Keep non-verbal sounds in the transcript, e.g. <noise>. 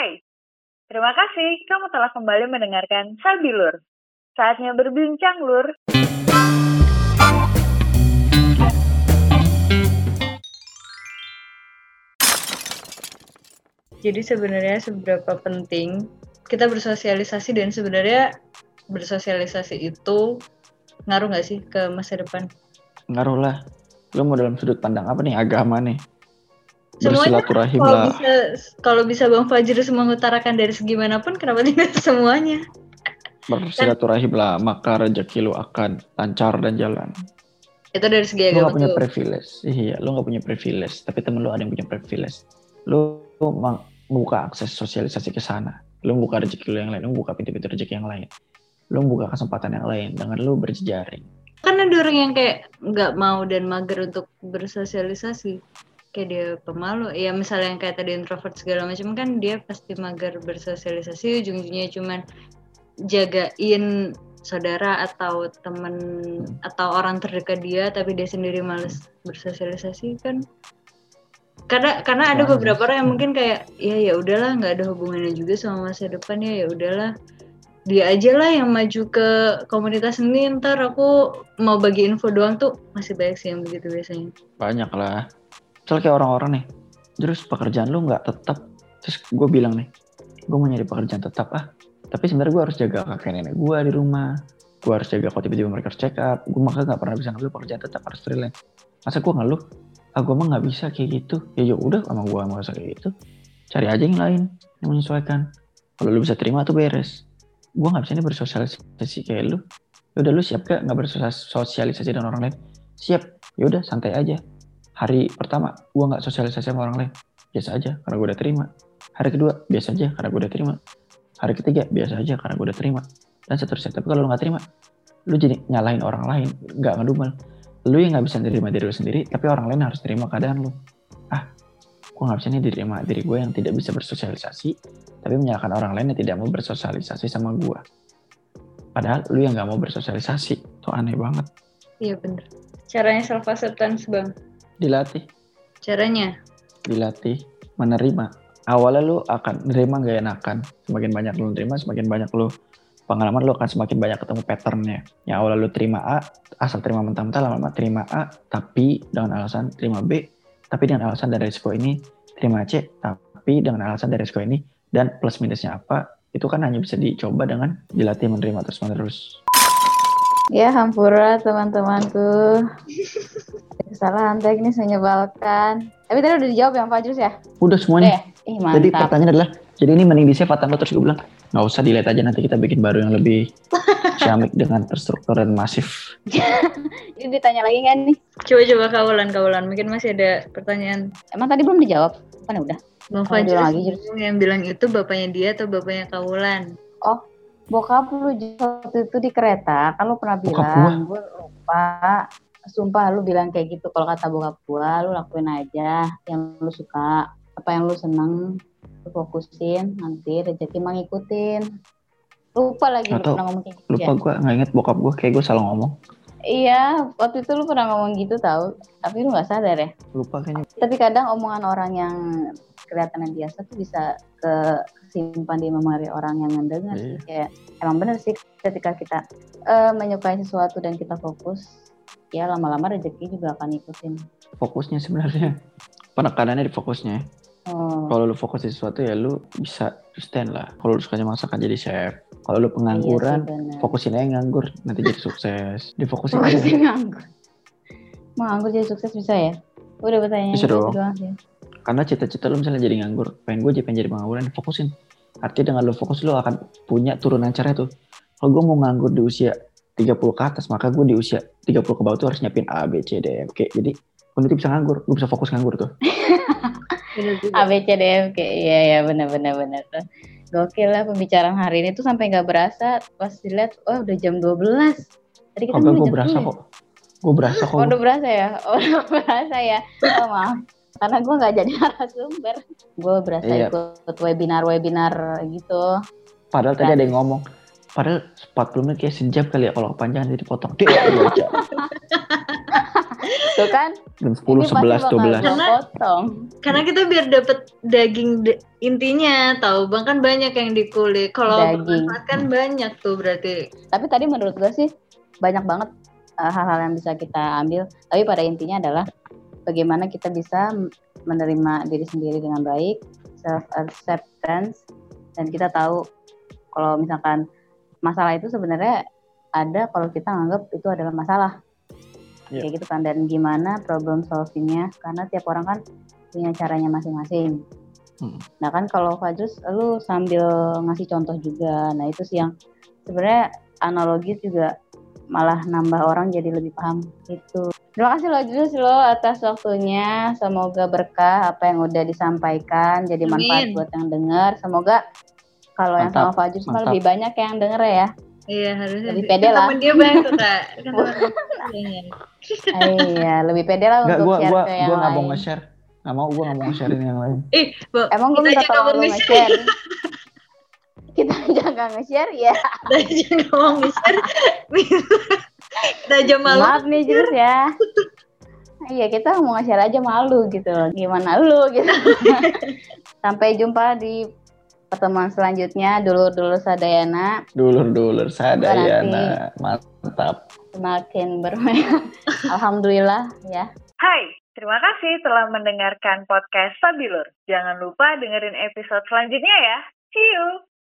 Hai, terima kasih kamu telah kembali mendengarkan Sabilur. Saatnya berbincang, Lur. Jadi sebenarnya seberapa penting kita bersosialisasi dan sebenarnya bersosialisasi itu ngaruh nggak sih ke masa depan? Ngaruh lah. Lo mau dalam sudut pandang apa nih? Agama nih. Semuanya kalau lah. bisa kalau bisa Bang Fajr mengutarakan dari segi mana pun kenapa tidak <laughs> semuanya? Bersilaturahim lah. Maka rezeki lo akan lancar dan jalan. Itu dari segi agama gak punya tuh. privilege. Iya, lo gak punya privilege. Tapi temen lo ada yang punya privilege. Lo, lo ma- buka akses sosialisasi ke sana. Lo buka rezeki lo yang lain. Lo buka pintu-pintu rezeki yang lain. Lo buka kesempatan yang lain dengan lo berjejaring. Kan ada orang yang kayak nggak mau dan mager untuk bersosialisasi. Kayak dia pemalu. Ya misalnya yang kayak tadi introvert segala macam kan dia pasti mager bersosialisasi. Ujung-ujungnya cuman jagain saudara atau temen atau orang terdekat dia tapi dia sendiri males bersosialisasi kan karena karena ada beberapa orang yang mungkin kayak ya ya udahlah nggak ada hubungannya juga sama masa depan ya ya udahlah dia aja lah yang maju ke komunitas ini ntar aku mau bagi info doang tuh masih banyak sih yang begitu biasanya Banyak lah. Misalnya kayak orang-orang nih. Terus pekerjaan lo gak tetap. Terus gue bilang nih. Gue mau nyari pekerjaan tetap ah. Tapi sebenarnya gue harus jaga kakek nenek gue di rumah. Gue harus jaga kalau tiba-tiba mereka harus check up. Gue makanya gak pernah bisa ngambil pekerjaan tetap harus freelance. Masa gue ngeluh? Ah gue mah gak bisa kayak gitu. Ya ya udah sama gue mau kayak gitu. Cari aja yang lain yang menyesuaikan. Kalau lu bisa terima tuh beres. Gue gak bisa nih bersosialisasi kayak lu. Ya udah lu siap gak nggak bersosialisasi dengan orang lain? Siap. Ya udah santai aja. Hari pertama gue nggak sosialisasi sama orang lain. Biasa aja karena gue udah terima. Hari kedua biasa aja karena gue udah terima. Hari ketiga biasa aja karena gue udah terima. Dan seterusnya. Tapi kalau lu nggak terima, lu jadi nyalahin orang lain, nggak ngedumel. Lu yang nggak bisa nerima diri lu sendiri, tapi orang lain harus terima keadaan lu. Ah, gue nggak bisa nih terima diri gue yang tidak bisa bersosialisasi, tapi menyalahkan orang lain yang tidak mau bersosialisasi sama gue. Padahal lu yang nggak mau bersosialisasi, tuh aneh banget. iya bener caranya self acceptance bang Dilatih, caranya dilatih, menerima. Awalnya lu akan nerima gak enakan. Semakin banyak lu nerima, semakin banyak lu pengalaman lu akan semakin banyak ketemu patternnya. Yang awalnya lu terima A, asal terima mentah-mentah, lama-lama terima A, tapi dengan alasan terima B, tapi dengan alasan dari resiko ini, terima C, tapi dengan alasan dari resiko ini, dan plus minusnya apa, itu kan hanya bisa dicoba dengan dilatih menerima terus-menerus. Ya hampura teman-temanku. Kesalahan teknis menyebalkan. Tapi tadi udah dijawab yang Fajrus ya? Udah Udah semuanya. ya? Ih Jadi mantap. pertanyaan adalah, jadi ini mending atau enggak? terus gue bilang, nggak usah delete aja nanti kita bikin baru yang lebih <laughs> ciamik dengan terstruktur dan masif. <laughs> Ini ditanya lagi kan nih? coba coba kawalan kawalan mungkin masih ada pertanyaan Emang tadi belum dijawab? Kan udah. Bang Kalau Fajr diulang lagi, Jus. yang bilang itu bapaknya dia atau bapaknya Kaulan? Bokap lu waktu itu di kereta, kan lu pernah bilang, gue lupa. Sumpah lu bilang kayak gitu, kalau kata bokap gua, lu lakuin aja yang lu suka, apa yang lu seneng, lu fokusin, nanti rezeki mah ngikutin. Lupa lagi lu Nggak tahu. pernah ngomong kayak gitu Lupa ya? gue nggak inget bokap gue, kayak gue salah ngomong. Iya, waktu itu lu pernah ngomong gitu tau, tapi lu nggak sadar ya. Lupa kayaknya. Tapi kadang omongan orang yang kelihatannya biasa tuh bisa ke simpan di memori orang yang mendengar. Iya. Kayak emang bener sih ketika kita eh, menyukai sesuatu dan kita fokus, ya lama-lama rezeki juga akan ikutin. Fokusnya sebenarnya, penekanannya di fokusnya. Oh, Kalau lu fokus di sesuatu ya lu bisa sustain lah. Kalau lu sukanya masakan jadi chef. Kalau lu pengangguran, iya sih fokusin aja nganggur, nanti jadi sukses. <laughs> Difokusin aja. Fokusin nganggur. Mau nganggur jadi sukses bisa ya? Udah bertanya Bisa gitu dong. doang sih. Karena cita-cita lu misalnya jadi nganggur, pengen gue jadi pengen jadi pengangguran, fokusin. Artinya dengan lu fokus lu akan punya turunan cara tuh. Kalau gue mau nganggur di usia 30 ke atas, maka gue di usia 30 ke bawah tuh harus nyiapin A, B, C, D, E, F, G. Jadi nanti bisa nganggur, gue bisa fokus nganggur tuh. <laughs> Bener. A B C D E F G iya ya benar benar benar tuh. Gokil lah pembicaraan hari ini tuh sampai nggak berasa pas dilihat oh udah jam 12. Tadi kita mulai gue berasa 10 kok. Gue berasa kok. Oh, udah berasa ya? <laughs> Oh, udah berasa ya? Oh, maaf. Karena gue nggak jadi <laughs> narasumber. Gue berasa Iya. ikut webinar-webinar gitu. Padahal tadi ada yang ngomong, padahal 40 menit kayak sejam kali ya kalau kepanjangan jadi potong. Dia dua jam. <laughs> Tuh kan, Jam 10, ini pasti 11, bakal 12. Karena- potong. Karena kita biar dapet daging de- intinya, tahu bang kan banyak yang di kulit. Kalau bermanfaat kan banyak tuh berarti. Tapi tadi menurut gue sih banyak banget uh, hal-hal yang bisa kita ambil. Tapi pada intinya adalah bagaimana kita bisa menerima diri sendiri dengan baik, self acceptance, dan kita tahu kalau misalkan masalah itu sebenarnya ada kalau kita anggap itu adalah masalah. Iya. Kayak gitu kan dan gimana problem solvingnya karena tiap orang kan punya caranya masing-masing. Hmm. Nah kan kalau Fajrus lu sambil ngasih contoh juga. Nah itu sih yang sebenarnya analogis juga malah nambah orang jadi lebih paham itu. Terima kasih loh Jus lo atas waktunya. Semoga berkah apa yang udah disampaikan jadi manfaat Amin. buat yang dengar. Semoga kalau yang sama Fajrus mah lebih banyak yang denger ya. Iya harusnya. Lebih pede Kan lah. Temen dia banyak tuh kak. <laughs> Kan. Eh, iya, lebih pede lah untuk gua share gua ke yang gua nggak mau lain. nge-share. Nggak mau, gua nggak mau nge-share yang lain. <laughs> Ih, Bo, Emang gue minta tolong mau lu nge-share. <laughs> Kita aja nggak nge-share ya. Kita aja nggak mau nge-share. Kita aja malu. Maaf nih Jus ya. Iya kita mau nge-share aja malu gitu loh. Gimana lu gitu. <laughs> Sampai jumpa di pertemuan selanjutnya. Dulur-dulur Sadayana Dulur-dulur sadayana. Mantap. semakin bermegah. <laughs> Alhamdulillah ya. Hai, terima kasih telah mendengarkan podcast Sabilur. Jangan lupa dengerin episode selanjutnya ya. See you!